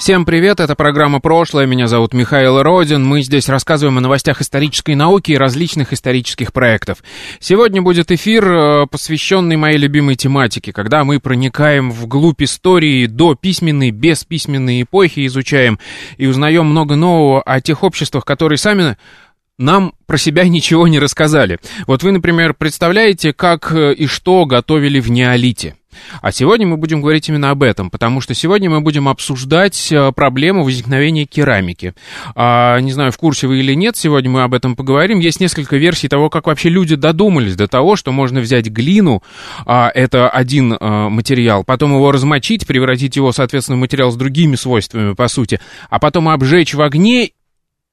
Всем привет, это программа «Прошлое», меня зовут Михаил Родин. Мы здесь рассказываем о новостях исторической науки и различных исторических проектов. Сегодня будет эфир, э, посвященный моей любимой тематике, когда мы проникаем вглубь истории до письменной, бесписьменной эпохи, изучаем и узнаем много нового о тех обществах, которые сами нам про себя ничего не рассказали. Вот вы, например, представляете, как э, и что готовили в неолите? А сегодня мы будем говорить именно об этом, потому что сегодня мы будем обсуждать э, проблему возникновения керамики. А, не знаю, в курсе вы или нет, сегодня мы об этом поговорим. Есть несколько версий того, как вообще люди додумались до того, что можно взять глину, а, это один а, материал, потом его размочить, превратить его, соответственно, в материал с другими свойствами, по сути, а потом обжечь в огне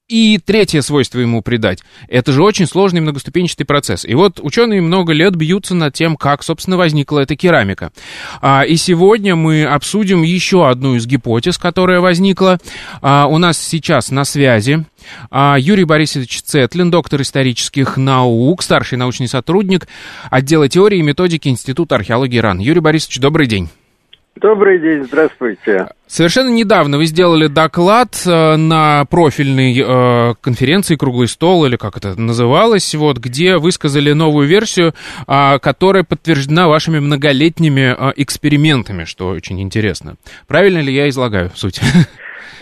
и третье свойство ему придать. Это же очень сложный многоступенчатый процесс. И вот ученые много лет бьются над тем, как, собственно, возникла эта керамика. А, и сегодня мы обсудим еще одну из гипотез, которая возникла. А, у нас сейчас на связи а, Юрий Борисович Цетлин, доктор исторических наук, старший научный сотрудник отдела теории и методики Института археологии РАН. Юрий Борисович, добрый день. Добрый день, здравствуйте. Совершенно недавно вы сделали доклад э, на профильной э, конференции «Круглый стол», или как это называлось, вот, где высказали новую версию, э, которая подтверждена вашими многолетними э, экспериментами, что очень интересно. Правильно ли я излагаю суть?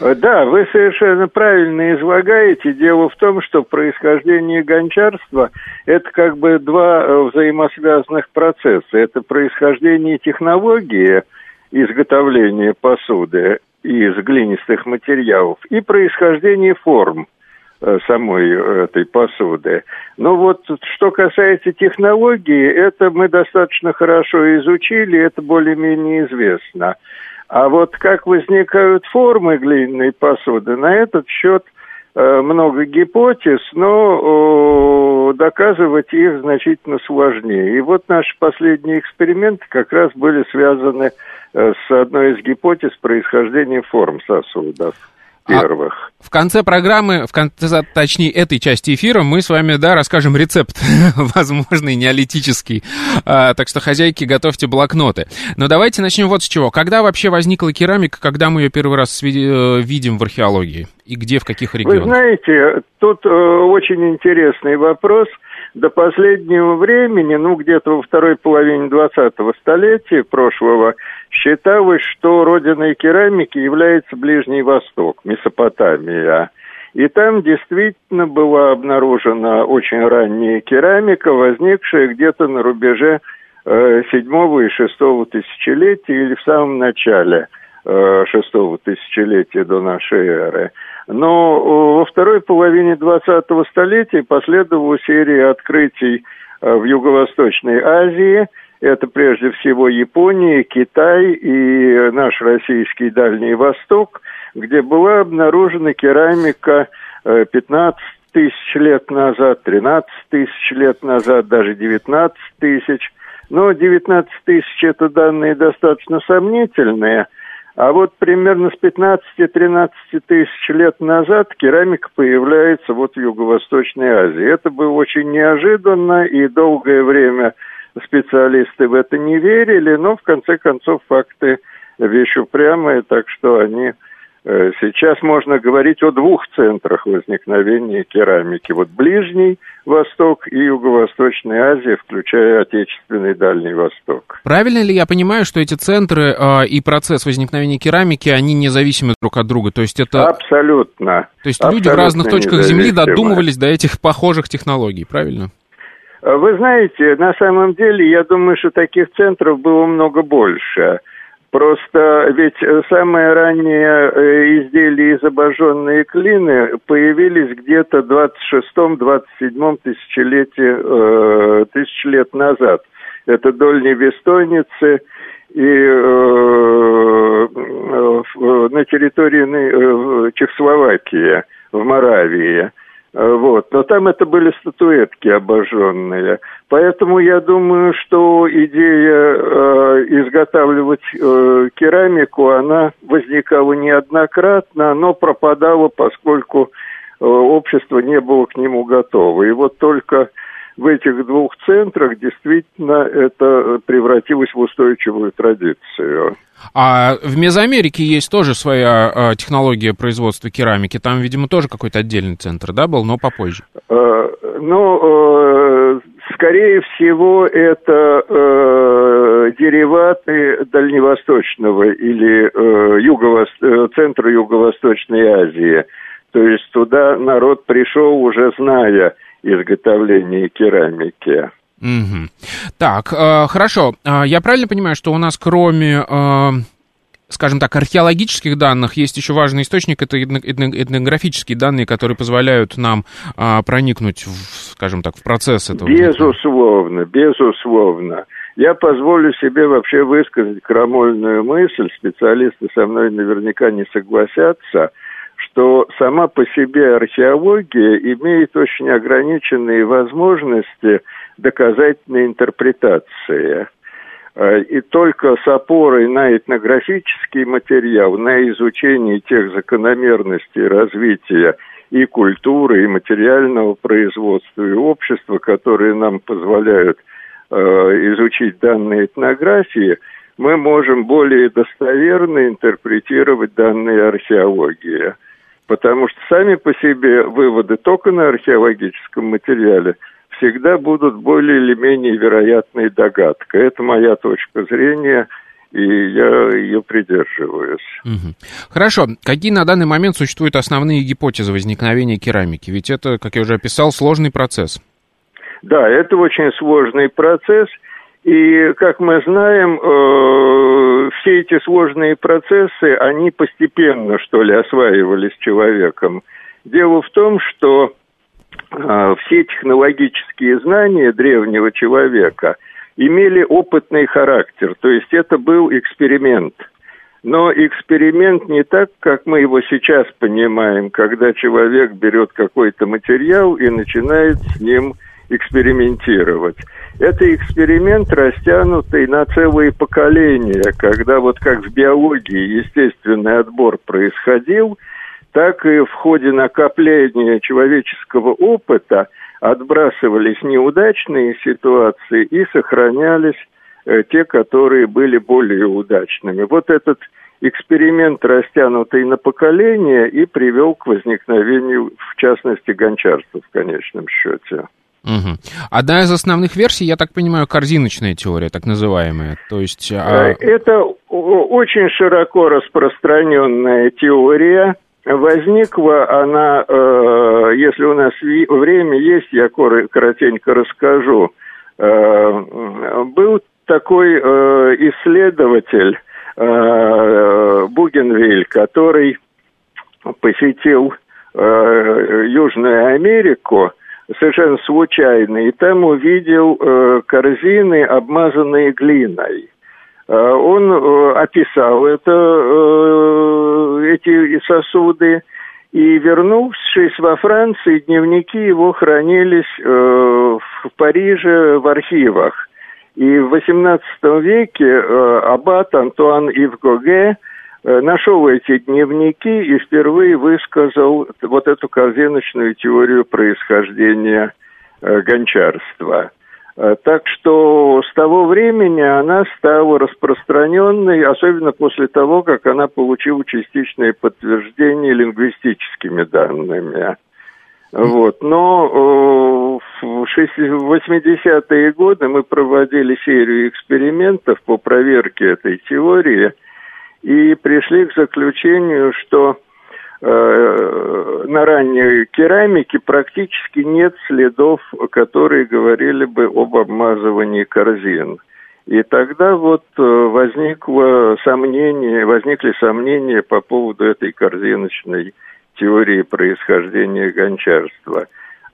Да, вы совершенно правильно излагаете. Дело в том, что происхождение гончарства – это как бы два взаимосвязанных процесса. Это происхождение технологии – изготовления посуды из глинистых материалов и происхождение форм э, самой этой посуды. Но вот что касается технологии, это мы достаточно хорошо изучили, это более-менее известно. А вот как возникают формы глиняной посуды, на этот счет э, много гипотез, но доказывать их значительно сложнее. И вот наши последние эксперименты как раз были связаны с Э, с одной из гипотез происхождения форм сосудов первых. А в конце программы, в конце, точнее, этой части эфира мы с вами, да, расскажем рецепт, возможный, неолитический. А, так что, хозяйки, готовьте блокноты. Но давайте начнем вот с чего. Когда вообще возникла керамика, когда мы ее первый раз э, видим в археологии? И где, в каких регионах? Вы знаете, тут э, очень интересный вопрос – до последнего времени, ну, где-то во второй половине 20-го столетия прошлого, считалось, что родиной керамики является Ближний Восток, Месопотамия. И там действительно была обнаружена очень ранняя керамика, возникшая где-то на рубеже э, седьмого и шестого тысячелетия или в самом начале э, шестого тысячелетия до нашей эры. Но э, во второй половине 20-го столетия последовала серия открытий в Юго-Восточной Азии. Это прежде всего Япония, Китай и наш российский Дальний Восток, где была обнаружена керамика 15 э, тысяч лет назад, 13 тысяч лет назад, даже 19 тысяч. Но 19 тысяч это данные достаточно сомнительные – а вот примерно с 15-13 тысяч лет назад керамика появляется вот в Юго-Восточной Азии. Это было очень неожиданно, и долгое время специалисты в это не верили, но в конце концов факты вещь упрямая, так что они Э, сейчас можно говорить о двух центрах возникновения керамики. Вот Ближний Восток и Юго-Восточная Азия, включая отечественный Дальний Восток. Правильно ли я понимаю, что эти центры э, и процесс возникновения керамики, они независимы друг от друга? То есть это... Абсолютно. То есть Абсолютно люди в разных точках Земли додумывались до этих похожих технологий, правильно? Вы знаете, на самом деле, я думаю, что таких центров было много больше. Просто ведь самые ранние э, изделия из обожженной клины появились где-то в 26-27 тысячелетии, э, тысяч лет назад. Это дольни Вестойницы и э, э, на территории Чехословакии, в Моравии. Вот. Вот. Но там это были статуэтки обожженные. Поэтому я думаю, что идея э, изготавливать э, керамику, она возникала неоднократно, но пропадала, поскольку э, общество не было к нему готово. И вот только в этих двух центрах действительно это превратилось в устойчивую традицию. А в Мезоамерике есть тоже своя э, технология производства керамики. Там, видимо, тоже какой-то отдельный центр, да, был, но попозже. Э, ну, э, скорее всего, это э, дериваты Дальневосточного или э, юго э, центра Юго-Восточной Азии. То есть туда народ пришел уже зная изготовление керамики. Угу. Так, э, хорошо. Э, я правильно понимаю, что у нас кроме, э, скажем так, археологических данных есть еще важный источник, это этнографические данные, которые позволяют нам э, проникнуть, в, скажем так, в процесс этого? Безусловно, безусловно. Я позволю себе вообще высказать крамольную мысль, специалисты со мной наверняка не согласятся – что сама по себе археология имеет очень ограниченные возможности доказательной интерпретации. Э, и только с опорой на этнографический материал, на изучение тех закономерностей развития и культуры, и материального производства, и общества, которые нам позволяют э, изучить данные этнографии, мы можем более достоверно интерпретировать данные археологии потому что сами по себе выводы только на археологическом материале всегда будут более или менее вероятной догадкой. Это моя точка зрения, и я ее придерживаюсь. Угу. Хорошо. Какие на данный момент существуют основные гипотезы возникновения керамики? Ведь это, как я уже описал, сложный процесс. Да, это очень сложный процесс – и, как мы знаем, э, все эти сложные процессы, они постепенно, что ли, осваивались человеком. Дело в том, что э, все технологические знания древнего человека имели опытный характер, то есть это был эксперимент. Но эксперимент не так, как мы его сейчас понимаем, когда человек берет какой-то материал и начинает с ним экспериментировать. Это эксперимент, растянутый на целые поколения, когда вот как в биологии естественный отбор происходил, так и в ходе накопления человеческого опыта отбрасывались неудачные ситуации и сохранялись э, те, которые были более удачными. Вот этот эксперимент, растянутый на поколение, и привел к возникновению, в частности, гончарства в конечном счете. Угу. Одна из основных версий, я так понимаю, корзиночная теория, так называемая. То есть, а... Э, это очень широко распространенная теория. Возникла она, э, если у нас время есть, я коротенько расскажу. Э, был такой исследователь Бугенвиль, который посетил Южную Америку – совершенно случайно, и там увидел э, корзины, обмазанные глиной. Э, он э, описал это, эти сосуды, и вернувшись во Франции, дневники его хранились в Париже в архивах. И в XVIII веке аббат Антуан Ивгоге нашел эти дневники и впервые высказал вот эту корзиночную теорию происхождения э, гончарства. Э, так что с того времени она стала распространенной, особенно после того, как она получила частичное подтверждение лингвистическими данными. Вот. Но в 80-е годы мы проводили серию экспериментов по проверке этой теории – и пришли к заключению, что э, на ранней керамике практически нет следов, которые говорили бы об обмазывании корзин. И тогда вот э, возникло сомнение, возникли сомнения по поводу этой корзиночной теории происхождения гончарства.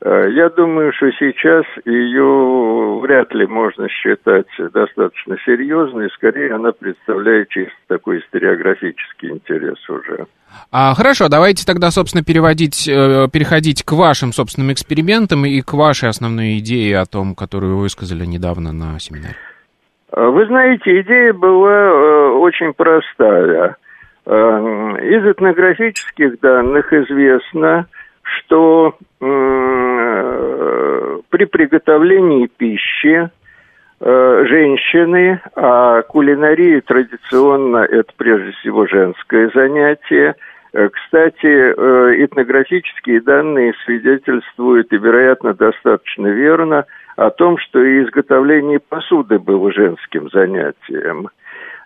Э, я думаю, что сейчас ее вряд ли можно считать достаточно серьезной, скорее она представляет чисто такой историографический интерес уже. А, хорошо, давайте тогда, собственно, переводить, э, переходить к вашим собственным экспериментам и к вашей основной идее о том, которую вы высказали недавно на семинаре. Э, вы знаете, идея была очень простая. Из этнографических данных известно, что при приготовлении пищи э, женщины, а кулинария традиционно это прежде всего женское занятие. Э, кстати, э, этнографические данные свидетельствуют, и, вероятно, достаточно верно, о том, что и изготовление посуды было женским занятием.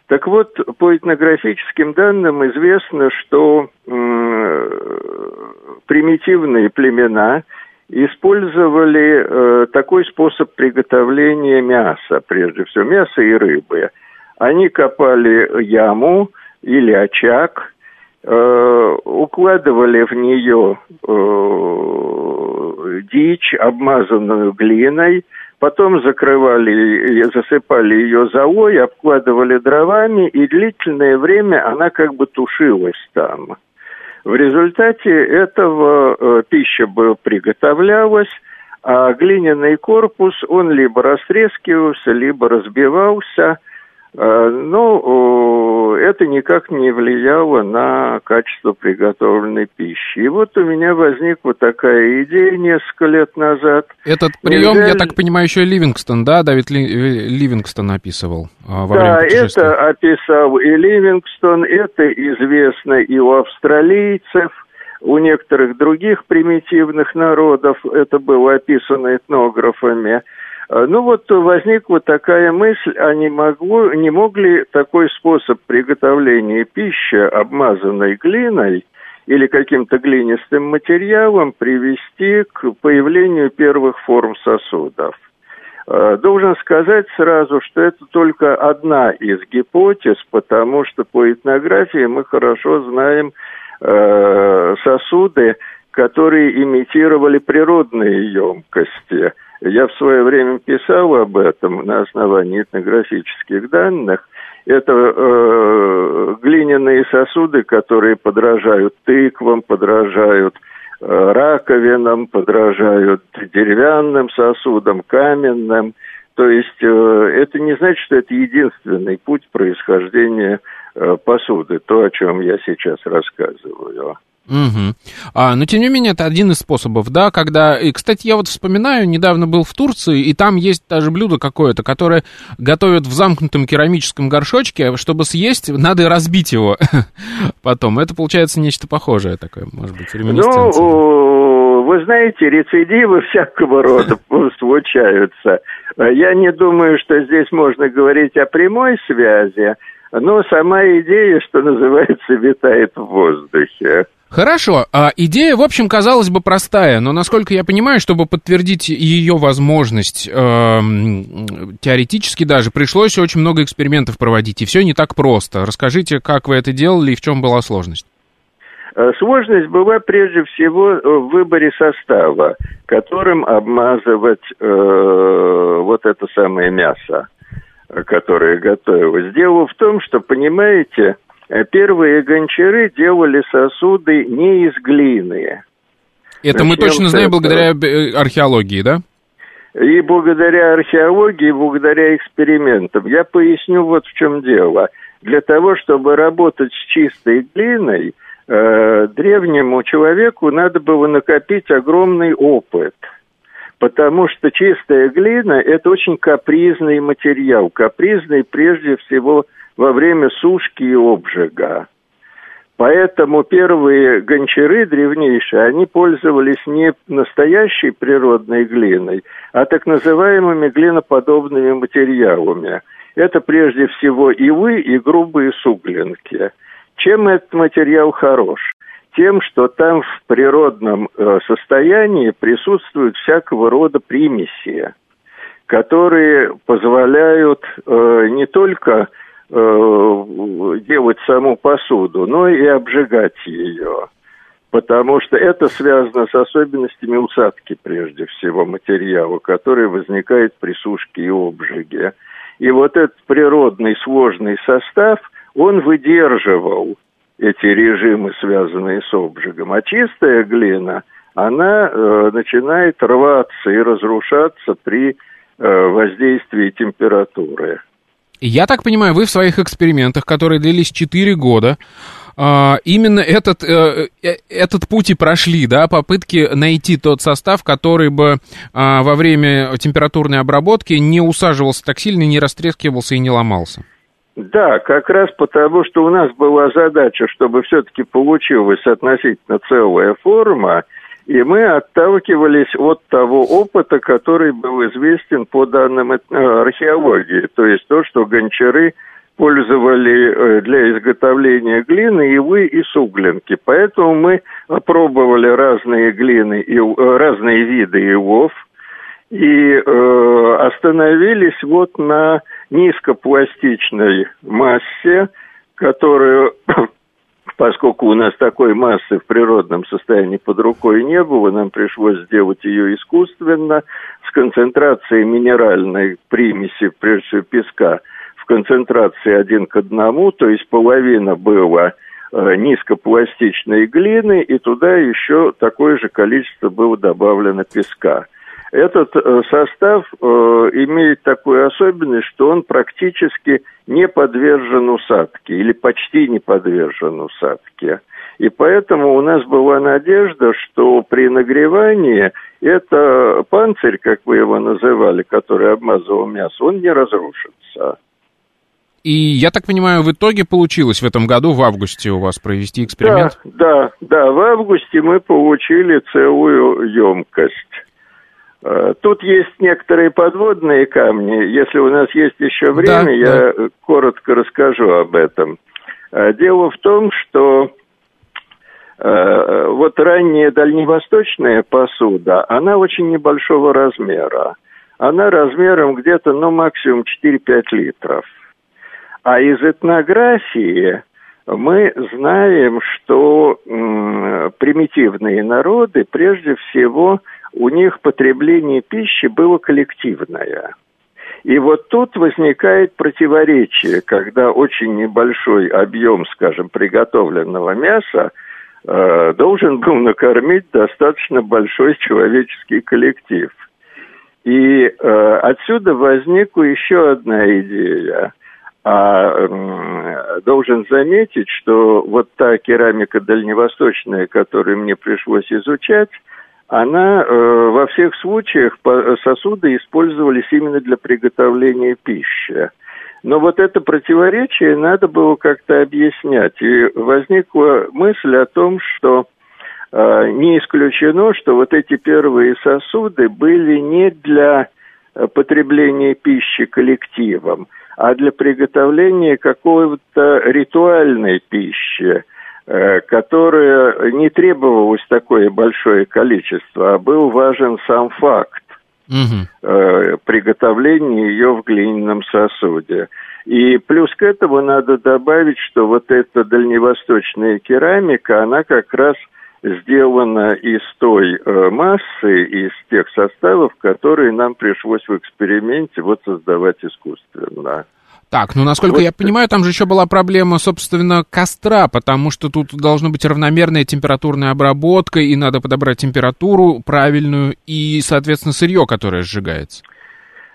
Так вот, по этнографическим данным известно, что примитивные племена использовали э, такой способ приготовления мяса, прежде всего мяса и рыбы. Они копали яму или очаг, э, укладывали в нее э, дичь, обмазанную глиной, потом закрывали, засыпали ее золой, обкладывали дровами, и длительное время она как бы тушилась там. В результате этого э, пища приготовлялась, а глиняный корпус, он либо растрескивался, либо разбивался – ну, это никак не влияло на качество приготовленной пищи. И вот у меня возникла такая идея несколько лет назад. Этот прием, Нельзя... я так понимаю, еще и Ливингстон, да, Давид Ли... Ливингстон описывал а, во да, время это описал и Ливингстон, это известно и у австралийцев, у некоторых других примитивных народов, это было описано этнографами – Э, ну вот возникла такая мысль, а не, могло, не могли такой способ приготовления пищи, обмазанной глиной или каким-то глинистым материалом, привести к появлению первых форм сосудов. Э, должен сказать сразу, что это только одна из гипотез, потому что по этнографии мы хорошо знаем э, сосуды, которые имитировали природные емкости – я в свое время писал об этом на основании этнографических данных. Это э, глиняные сосуды, которые подражают тыквам, подражают э, раковинам, подражают деревянным сосудам, каменным. То есть э, это не значит, что это единственный путь происхождения э, посуды, то, о чем я сейчас рассказываю. Угу. А, но тем не менее, это один из способов, да, когда... И, кстати, я вот вспоминаю, недавно был в Турции, и там есть даже блюдо какое-то, которое готовят в замкнутом керамическом горшочке, чтобы съесть, надо разбить его потом. Это получается нечто похожее такое, может быть, Ну, вы знаете, рецидивы всякого рода случаются. Я не думаю, что здесь можно говорить о прямой связи, но сама идея, что называется, витает в воздухе. Хорошо, а идея, в общем, казалось бы простая, но, насколько я понимаю, чтобы подтвердить ее возможность, э, теоретически даже, пришлось очень много экспериментов проводить, и все не так просто. Расскажите, как вы это делали и в чем была сложность? Э, сложность была прежде всего в выборе состава, которым обмазывать э, вот это самое мясо, которое готовилось. Дело в том, что, понимаете, Э, первые гончары делали сосуды не из глины. Это Начнем мы точно знаем благодаря э, археологии, да? И благодаря археологии, и благодаря экспериментам. Я поясню вот в чем дело. Для того, чтобы работать с чистой глиной, э, древнему человеку надо было накопить огромный опыт. Потому что чистая глина – это очень капризный материал. Капризный прежде всего во время сушки и обжига. Поэтому первые гончары древнейшие, они пользовались не настоящей природной глиной, а так называемыми глиноподобными материалами. Это прежде всего ивы и грубые суглинки. Чем этот материал хорош? Тем, что там в природном э, состоянии присутствуют всякого рода примеси, которые позволяют э, не только э, делать саму посуду, но и обжигать ее. потому что это связано с особенностями усадки, прежде всего, материала, который возникает при сушке и обжиге. И вот этот природный сложный состав, он выдерживал эти режимы, связанные с обжигом. А чистая глина, она э, начинает рваться и разрушаться при э, воздействии температуры. Я так понимаю, вы в своих экспериментах, которые длились 4 года, а, именно этот, э, э, этот путь и прошли, да, попытки найти тот состав, который бы а, во время температурной обработки не усаживался так сильно, не растрескивался и не ломался. Да, как раз потому, что у нас была задача, чтобы все-таки получилась относительно целая форма, и мы отталкивались от того опыта, который был известен по данным э, археологии, то есть то, что гончары использовали э, для изготовления глины ивы и суглинки. Поэтому мы опробовали разные глины, и, э, разные виды ивов и э, остановились вот на низкопластичной массе, которую, поскольку у нас такой массы в природном состоянии под рукой не было, нам пришлось сделать ее искусственно с концентрацией минеральной примеси, прежде всего песка – концентрации один к одному, то есть половина была э, низкопластичной глины, и туда еще такое же количество было добавлено песка. Этот э, состав э, имеет такую особенность, что он практически не подвержен усадке или почти не подвержен усадке. И поэтому у нас была надежда, что при нагревании это панцирь, как вы его называли, который обмазывал мясо, он не разрушится. И я так понимаю, в итоге получилось в этом году, в августе у вас провести эксперимент? Да, да, да. В августе мы получили целую емкость. Э, тут есть некоторые подводные камни. Если у нас есть еще время, да, я да. коротко расскажу об этом. Э, дело в том, что э, вот ранняя дальневосточная посуда, она очень небольшого размера. Она размером где-то, ну, максимум 4-5 литров. А из этнографии мы знаем, что примитивные народы, прежде всего, у них потребление пищи было коллективное. И вот тут возникает противоречие, когда очень небольшой объем, скажем, приготовленного мяса э, должен был накормить достаточно большой человеческий коллектив. И э, отсюда возникла еще одна идея – а должен заметить, что вот та керамика дальневосточная, которую мне пришлось изучать, она э, во всех случаях сосуды использовались именно для приготовления пищи. Но вот это противоречие надо было как-то объяснять. И возникла мысль о том, что э, не исключено, что вот эти первые сосуды были не для э, потребления пищи коллективом, а для приготовления какой-то ритуальной пищи, э, которая не требовалось такое большое количество, а был важен сам факт угу. приготовления ее в глиняном сосуде. И плюс к этому надо добавить, что вот эта дальневосточная керамика, она как раз – сделана из той э, массы, из тех составов, которые нам пришлось в эксперименте вот создавать искусственно. Так, ну, насколько вот. я понимаю, там же еще была проблема, собственно, костра, потому что тут должна быть равномерная температурная обработка, и надо подобрать температуру правильную, и, соответственно, сырье, которое сжигается.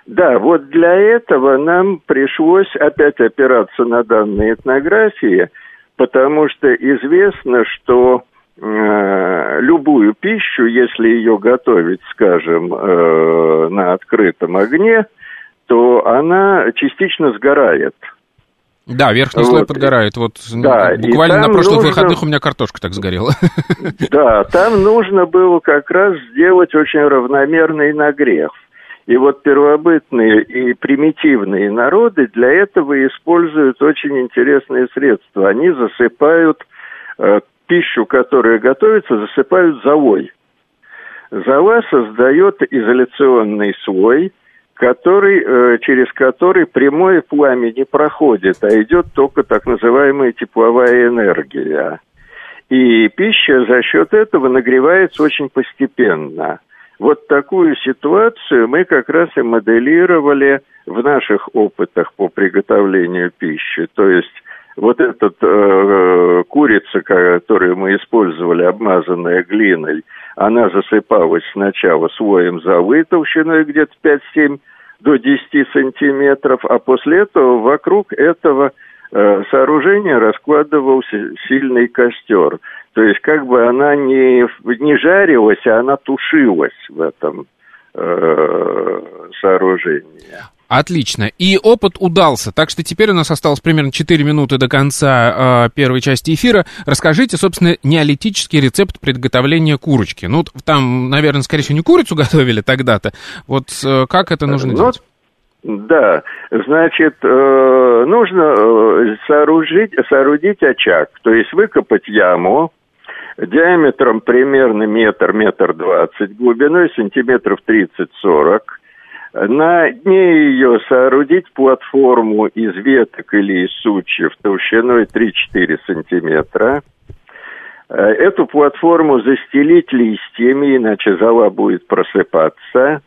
Да, вот для этого нам пришлось опять опираться на данные этнографии, потому что известно, что Э, любую пищу, если ее готовить, скажем, э, на открытом огне, то она частично сгорает. Да, верхний вот. слой подгорает. Вот да, буквально на прошлых нужно... выходных у меня картошка так сгорела. Да, там нужно было как раз сделать очень равномерный нагрев. И вот первобытные и примитивные народы для этого используют очень интересные средства. Они засыпают э, пищу, которая готовится, засыпают золой. Зола создает изоляционный слой, который, э, через который прямое пламя не проходит, а идет только так называемая тепловая энергия. И пища за счет этого нагревается очень постепенно. Вот такую ситуацию мы как раз и моделировали в наших опытах по приготовлению пищи. То есть вот эта э, курица, которую мы использовали, обмазанная глиной, она засыпалась сначала слоем золы толщиной где-то 5-7 до 10 сантиметров, а после этого вокруг этого э, сооружения раскладывался сильный костер. То есть как бы она не, не жарилась, а она тушилась в этом э, сооружении. Отлично. И опыт удался. Так что теперь у нас осталось примерно 4 минуты до конца э, первой части эфира. Расскажите, собственно, неолитический рецепт приготовления курочки. Ну, там, наверное, скорее всего, не курицу готовили тогда-то. Вот э, как это нужно ну, делать? Да, значит, э, нужно э, сооружить, соорудить очаг, то есть выкопать яму диаметром примерно метр, метр двадцать, глубиной сантиметров тридцать-сорок, на дне ее соорудить платформу из веток или из сучьев толщиной 3-4 сантиметра. Э, эту платформу застелить листьями, иначе зола будет просыпаться.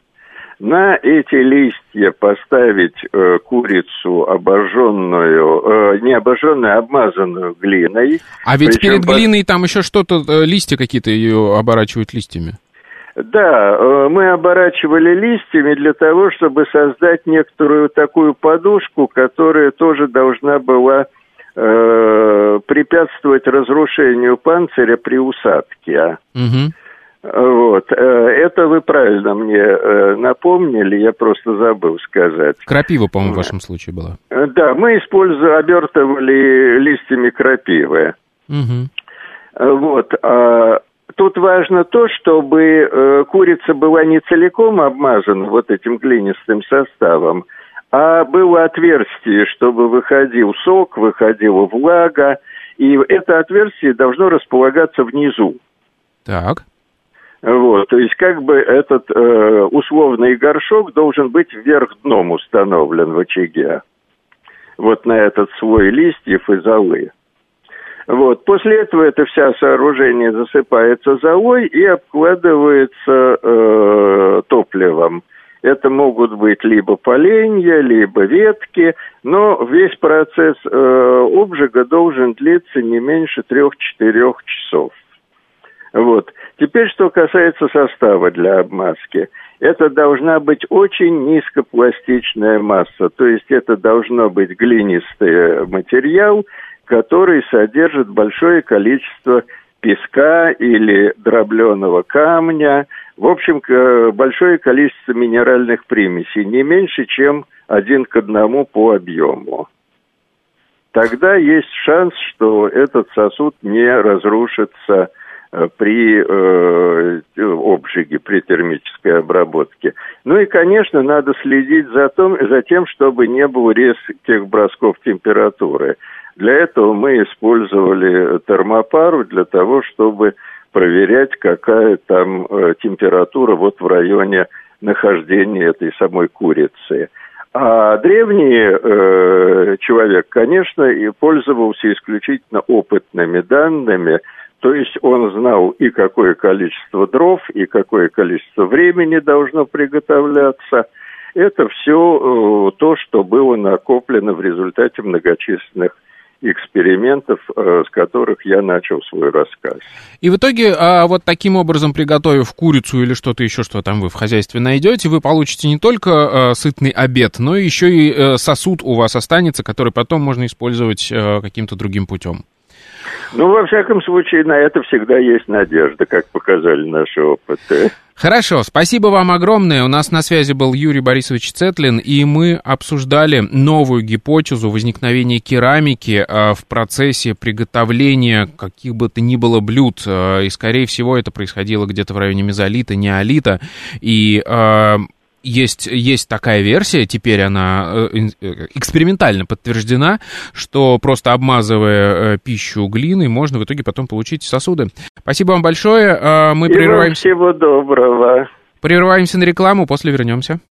На эти листья поставить э, курицу обожженную, э, не обожженную, а обмазанную глиной. А ведь Причем перед глиной там еще что-то, э, листья какие-то ее оборачивают листьями. Да, э, мы оборачивали листьями для того, чтобы создать некоторую такую подушку, которая тоже должна была э, препятствовать разрушению панциря при усадке. Угу. Вот. Э, это вы правильно мне э, напомнили, я просто забыл сказать. Крапива, по-моему, в вашем случае была. Да, мы использовали, обертывали листьями крапивы. Угу. Вот. А Тут важно то, чтобы э, курица была не целиком обмазана вот этим глинистым составом, а было отверстие, чтобы выходил сок, выходила влага, и это отверстие должно располагаться внизу. Так. Вот, то есть как бы этот э, условный горшок должен быть вверх дном установлен в очаге. Вот на этот слой листьев и золы. Вот. После этого это вся сооружение засыпается золой и обкладывается э, топливом. Это могут быть либо поленья, либо ветки, но весь процесс э, обжига должен длиться не меньше трех-четырех часов. Вот. Теперь, что касается состава для обмазки. Это должна быть очень низкопластичная масса, то есть это должно быть глинистый материал, который содержит большое количество песка или дробленого камня, в общем, большое количество минеральных примесей, не меньше, чем один к одному по объему. Тогда есть шанс, что этот сосуд не разрушится э, при э, обжиге, при термической обработке. Ну и, конечно, надо следить за, том, за тем, чтобы не было резких бросков температуры. Для этого мы использовали термопару для того, чтобы проверять, какая там э, температура вот в районе нахождения этой самой курицы. А древний э, человек, конечно, и пользовался исключительно опытными данными, то есть он знал и какое количество дров, и какое количество времени должно приготовляться. Это все э, то, что было накоплено в результате многочисленных экспериментов, э, с которых я начал свой рассказ. И в итоге, а, вот таким образом, приготовив курицу или что-то еще, что там вы в хозяйстве найдете, вы получите не только э, сытный обед, но еще и э, сосуд у вас останется, который потом можно использовать каким-то другим путем. Ну, во всяком случае, на это всегда есть надежда, как показали наши опыты. Хорошо, спасибо вам огромное. У нас на связи был Юрий Борисович Цетлин, и мы обсуждали новую гипотезу возникновения керамики э, в процессе приготовления каких бы то ни было блюд. Э, и, скорее всего, это происходило где-то в районе мезолита, неолита. И э, есть, есть такая версия, теперь она э, э, экспериментально подтверждена, что просто обмазывая э, пищу глиной, можно в итоге потом получить сосуды. Спасибо вам большое. Мы И прерываемся. Всего доброго. Прерываемся на рекламу, после вернемся.